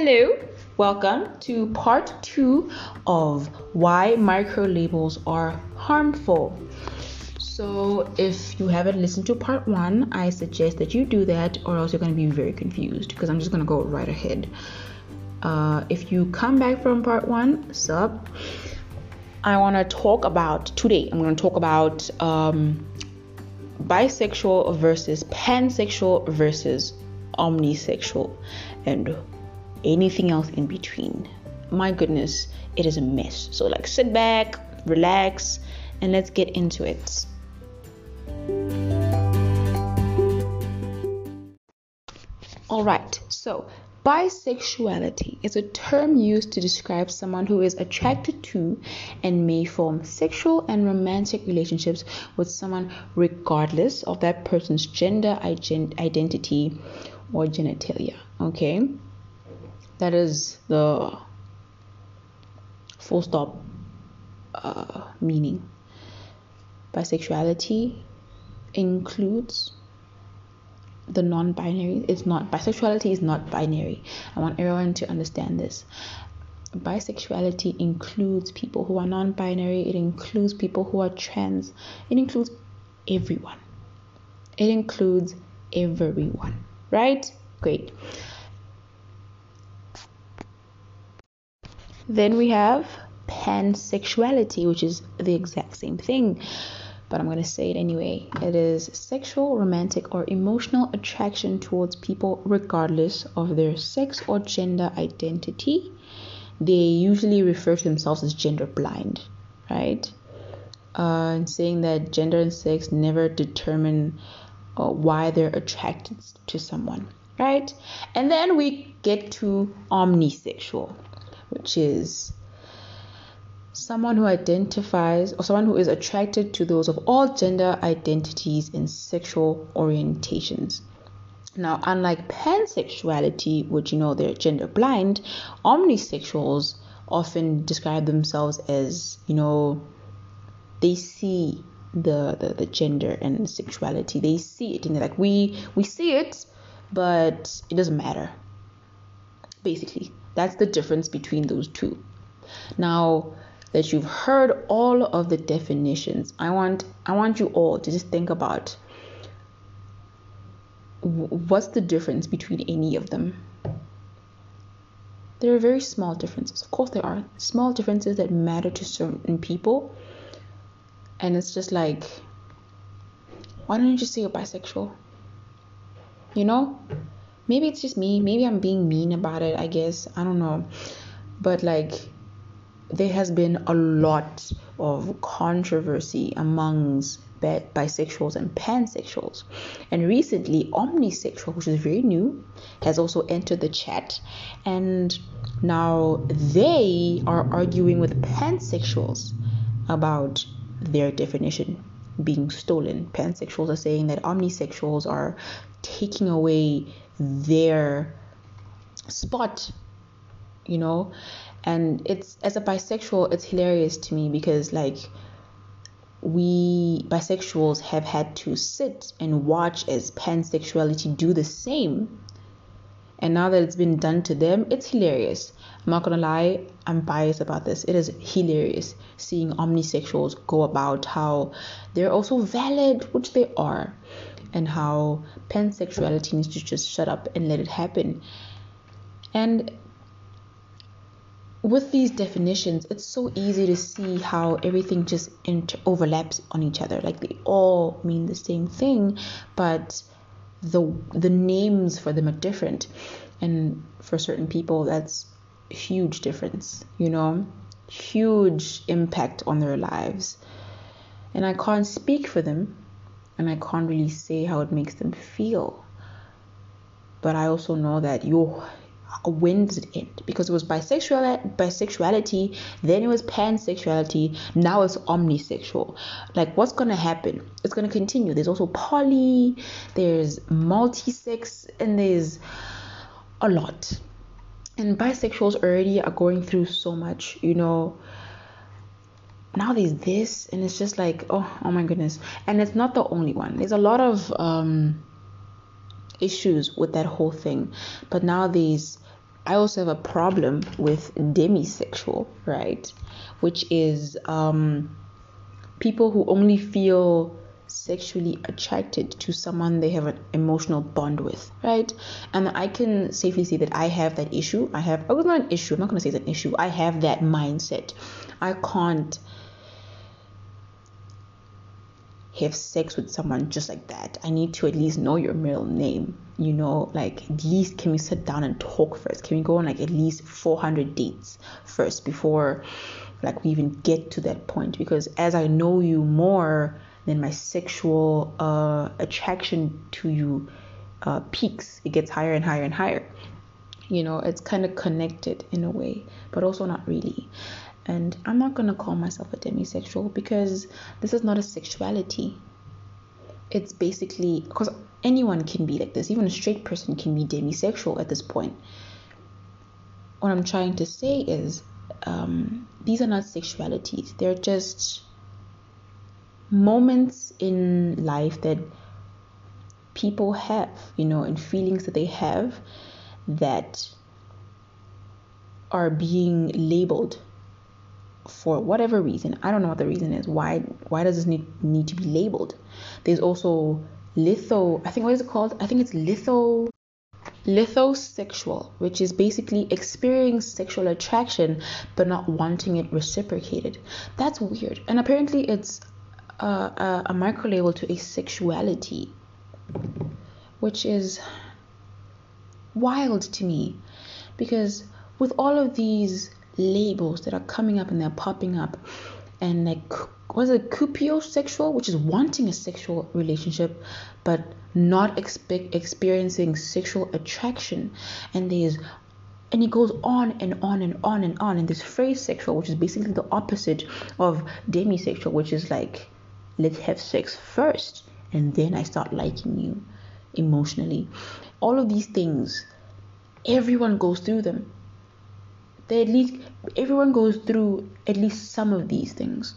Hello, welcome to part two of why micro labels are harmful. So, if you haven't listened to part one, I suggest that you do that, or else you're going to be very confused because I'm just going to go right ahead. Uh, if you come back from part one, sup, I want to talk about today. I'm going to talk about um, bisexual versus pansexual versus omnisexual and anything else in between. My goodness, it is a mess. So, like, sit back, relax, and let's get into it. All right, so bisexuality is a term used to describe someone who is attracted to and may form sexual and romantic relationships with someone regardless of that person's gender identity or genitalia. Okay, that is the full stop uh, meaning. Bisexuality includes the non-binary. It's not bisexuality is not binary. I want everyone to understand this. Bisexuality includes people who are non-binary. It includes people who are trans. It includes everyone. It includes everyone. Right? Great then we have pansexuality which is the exact same thing but I'm going to say it anyway. It is sexual, romantic, or emotional attraction towards people regardless of their sex or gender identity. They usually refer to themselves as gender blind, right? Uh, and saying that gender and sex never determine uh, why they're attracted to someone, right? And then we get to omnisexual, which is someone who identifies or someone who is attracted to those of all gender identities and sexual orientations. Now, unlike pansexuality, which you know they're gender blind, omnisexuals often describe themselves as, you know, they see the, the, the gender and sexuality. They see it and they're like, we we see it, but it doesn't matter. Basically, that's the difference between those two. Now, that you've heard all of the definitions. I want I want you all to just think about what's the difference between any of them. There are very small differences. Of course there are small differences that matter to certain people. And it's just like why don't you just say you're bisexual? You know? Maybe it's just me. Maybe I'm being mean about it, I guess. I don't know. But like there has been a lot of controversy amongst bisexuals and pansexuals. And recently, omnisexual, which is very new, has also entered the chat. And now they are arguing with pansexuals about their definition being stolen. Pansexuals are saying that omnisexuals are taking away their spot, you know, and it's as a bisexual it's hilarious to me because like we bisexuals have had to sit and watch as pansexuality do the same. And now that it's been done to them it's hilarious. I'm not gonna lie i'm biased about this. It is hilarious seeing omnisexuals go about how they're also valid which they are and how pansexuality needs to just shut up and let it happen and with these definitions, it's so easy to see how everything just inter- overlaps on each other. Like they all mean the same thing, but the the names for them are different. And for certain people, that's huge difference. You know, huge impact on their lives. And I can't speak for them, and I can't really say how it makes them feel. But I also know that your when does it end? Because it was bisexual bisexuality, then it was pansexuality, now it's omnisexual. Like what's gonna happen? It's gonna continue. There's also poly, there's multi-sex, and there's a lot. And bisexuals already are going through so much, you know. Now there's this, and it's just like, oh, oh my goodness. And it's not the only one. There's a lot of um issues with that whole thing. But now there's I also have a problem with demisexual, right? Which is um, people who only feel sexually attracted to someone they have an emotional bond with, right? And I can safely say that I have that issue. I have, oh, it's not an issue. I'm not going to say it's an issue. I have that mindset. I can't have sex with someone just like that. I need to at least know your middle name. You know, like at least can we sit down and talk first? Can we go on like at least 400 dates first before like we even get to that point? Because as I know you more, then my sexual uh, attraction to you uh, peaks. It gets higher and higher and higher. You know, it's kind of connected in a way, but also not really. And I'm not going to call myself a demisexual because this is not a sexuality. It's basically because anyone can be like this, even a straight person can be demisexual at this point. What I'm trying to say is um, these are not sexualities, they're just moments in life that people have, you know, and feelings that they have that are being labeled for whatever reason. I don't know what the reason is. Why why does this need need to be labeled? There's also litho I think what is it called? I think it's litho lithosexual, which is basically experiencing sexual attraction but not wanting it reciprocated. That's weird. And apparently it's a, a, a micro label to asexuality, which is wild to me because with all of these labels that are coming up and they're popping up. And like was it cupiosexual which is wanting a sexual relationship but not expe- experiencing sexual attraction. And there's and it goes on and on and on and on. And this fraysexual which is basically the opposite of demisexual which is like let's have sex first and then i start liking you emotionally. All of these things everyone goes through them they at least everyone goes through at least some of these things.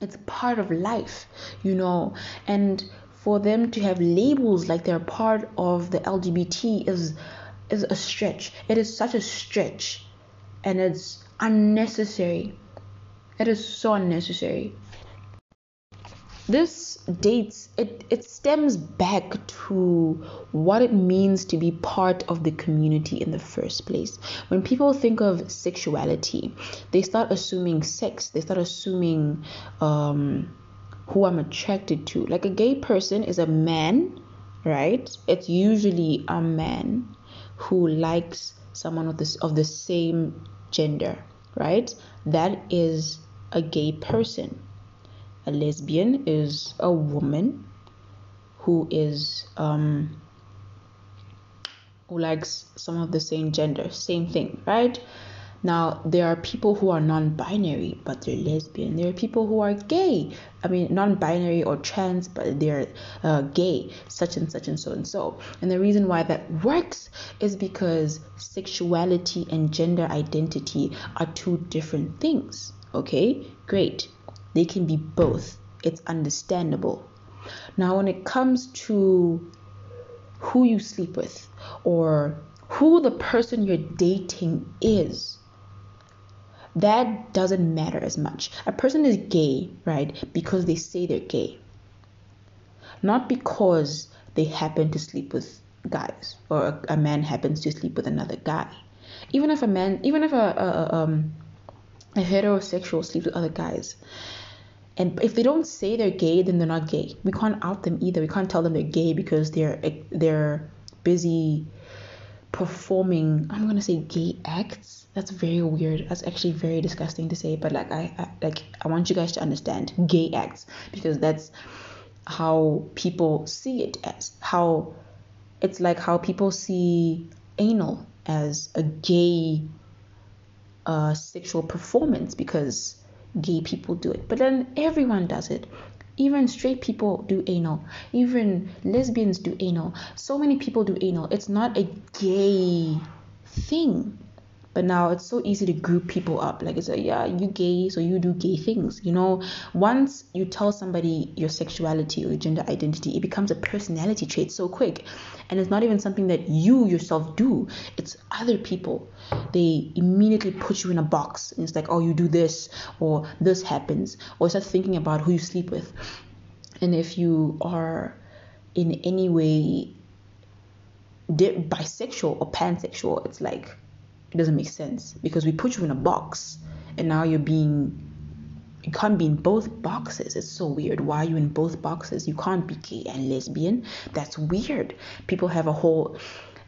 It's part of life you know and for them to have labels like they're part of the lgbt is is a stretch. It is such a stretch and it's unnecessary. It is so unnecessary this dates it, it stems back to what it means to be part of the community in the first place. When people think of sexuality they start assuming sex they start assuming um, who i'm attracted to. Like a gay person is a man right? It's usually a man who likes someone of this of the same gender right? That is a gay person a lesbian is a woman who is um, who likes some of the same gender, same thing, right? Now, there are people who are non binary, but they're lesbian. There are people who are gay. I mean, non binary or trans, but they're uh, gay, such and such and so and so. And the reason why that works is because sexuality and gender identity are two different things. Okay, great. They can be both. It's understandable. Now, when it comes to who you sleep with or who the person you're dating is, that doesn't matter as much. A person is gay, right, because they say they're gay, not because they happen to sleep with guys or a, a man happens to sleep with another guy. Even if a man, even if a, a, a um, a heterosexual sleeps with other guys, and if they don't say they're gay, then they're not gay. We can't out them either. We can't tell them they're gay because they're they're busy performing. I'm gonna say gay acts. That's very weird. That's actually very disgusting to say. But like I, I like I want you guys to understand gay acts because that's how people see it as how it's like how people see anal as a gay uh, sexual performance because gay people do it, but then everyone does it. Even straight people do anal. Even lesbians do anal. So many people do anal. It's not a gay thing. But now it's so easy to group people up. Like it's like yeah you gay so you do gay things you know? Once you tell somebody your sexuality or your gender identity it becomes a personality trait so quick. And it's not even something that you yourself do. It's other people. They immediately put you in a box. And it's like oh you do this or this happens. Or start thinking about who you sleep with. And if you are in any way bisexual or pansexual it's like it doesn't make sense because we put you in a box and now you're being you can't be in both boxes. It's so weird. Why are you in both boxes? You can't be gay and lesbian. That's weird. People have a whole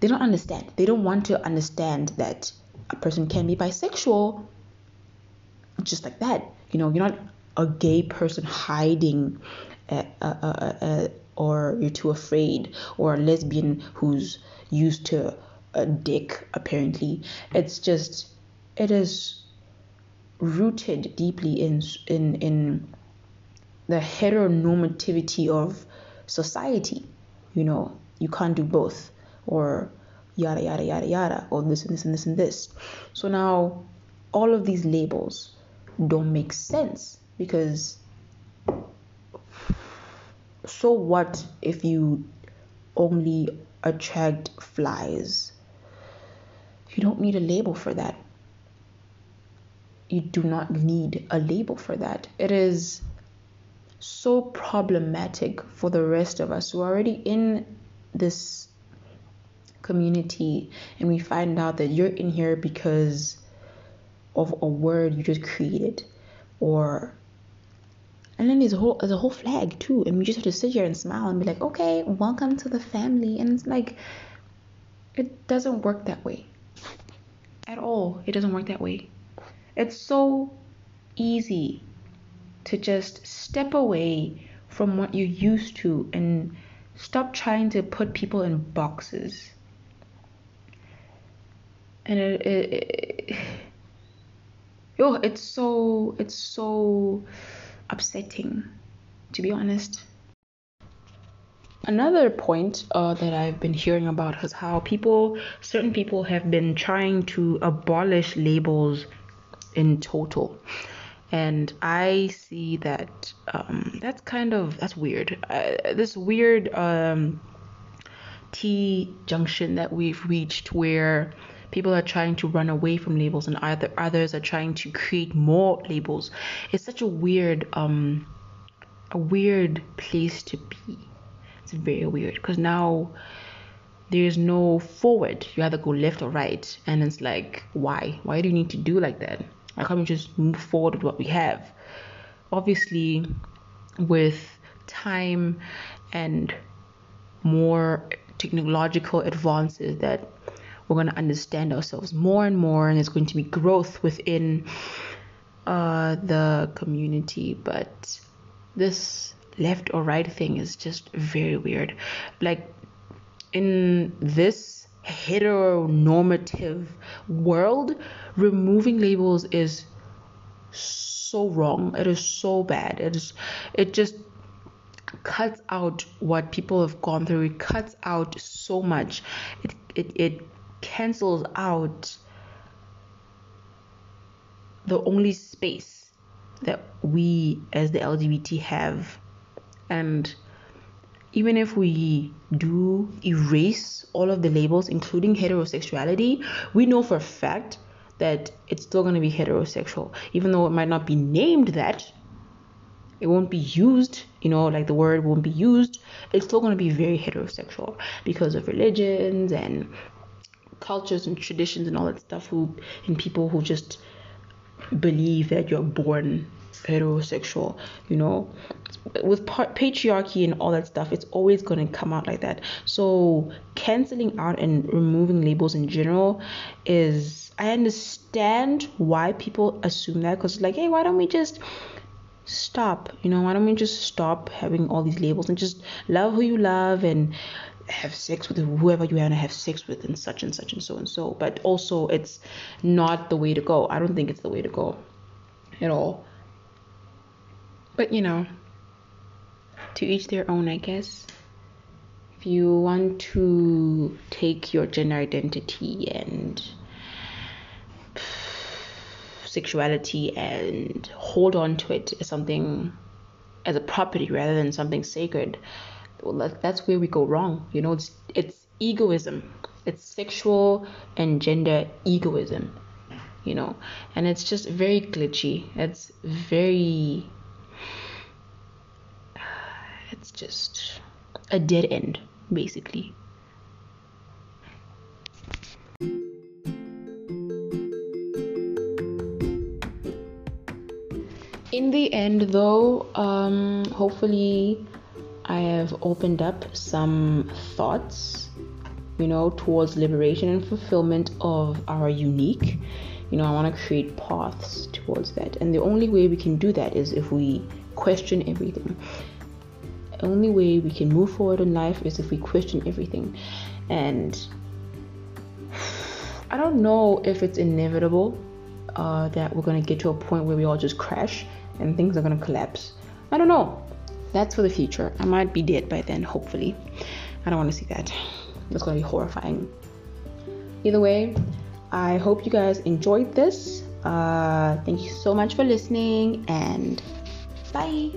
they don't understand. They don't want to understand that a person can be bisexual just like that. You know, you're not a gay person hiding uh, uh, uh, or you're too afraid or a lesbian who's used to a dick apparently. It's just it is rooted deeply in in in the heteronormativity of society you know? You can't do both or yada yada yada yada or this and this and this and this. So now all of these labels don't make sense because so what if you only attract flies you don't need a label for that. You do not need a label for that. It is so problematic for the rest of us who are already in this community and we find out that you're in here because of a word you just created or and then there's a whole there's a whole flag too and we just have to sit here and smile and be like okay welcome to the family and it's like it doesn't work that way at all. It doesn't work that way. It's so easy to just step away from what you're used to and stop trying to put people in boxes. And it, it, it oh, it's so it's so upsetting, to be honest. Another point uh, that I've been hearing about is how people, certain people, have been trying to abolish labels in total, and I see that um, that's kind of that's weird. Uh, this weird um, T junction that we've reached where people are trying to run away from labels and either others are trying to create more labels. It's such a weird um, a weird place to be it's very weird because now there's no forward. You either go left or right, and it's like, why? Why do you need to do like that? Why can't just move forward with what we have? Obviously, with time and more technological advances, that we're going to understand ourselves more and more, and there's going to be growth within uh, the community. But this left or right thing is just very weird. Like in this heteronormative world, removing labels is so wrong. It is so bad. It is it just cuts out what people have gone through. It cuts out so much. It it, it cancels out the only space that we as the LGBT have and even if we do erase all of the labels, including heterosexuality, we know for a fact that it's still going to be heterosexual. Even though it might not be named that, it won't be used, you know, like the word won't be used, it's still going to be very heterosexual because of religions and cultures and traditions and all that stuff who and people who just believe that you're born heterosexual, you know. With patriarchy and all that stuff, it's always going to come out like that. So, canceling out and removing labels in general is, I understand why people assume that because, like, hey, why don't we just stop? You know, why don't we just stop having all these labels and just love who you love and have sex with whoever you want to have sex with and such and such and so and so. But also, it's not the way to go. I don't think it's the way to go at all. But you know, to each their own, I guess. If you want to take your gender identity and sexuality and hold on to it as something as a property rather than something sacred well that's where we go wrong you know? It's it's egoism. It's sexual and gender egoism you know? And it's just very glitchy. It's very it's just a dead end basically. In the end though um, hopefully i have opened up some thoughts you know towards liberation and fulfillment of our unique you know i want to create paths towards that. And the only way we can do that is if we question everything only way we can move forward in life is if we question everything and i don't know if it's inevitable uh, that we're going to get to a point where we all just crash and things are going to collapse. I don't know. That's for the future. I might be dead by then, hopefully. I don't want to see that. That's going to be horrifying. Either way, I hope you guys enjoyed this. Uh, thank you so much for listening and bye.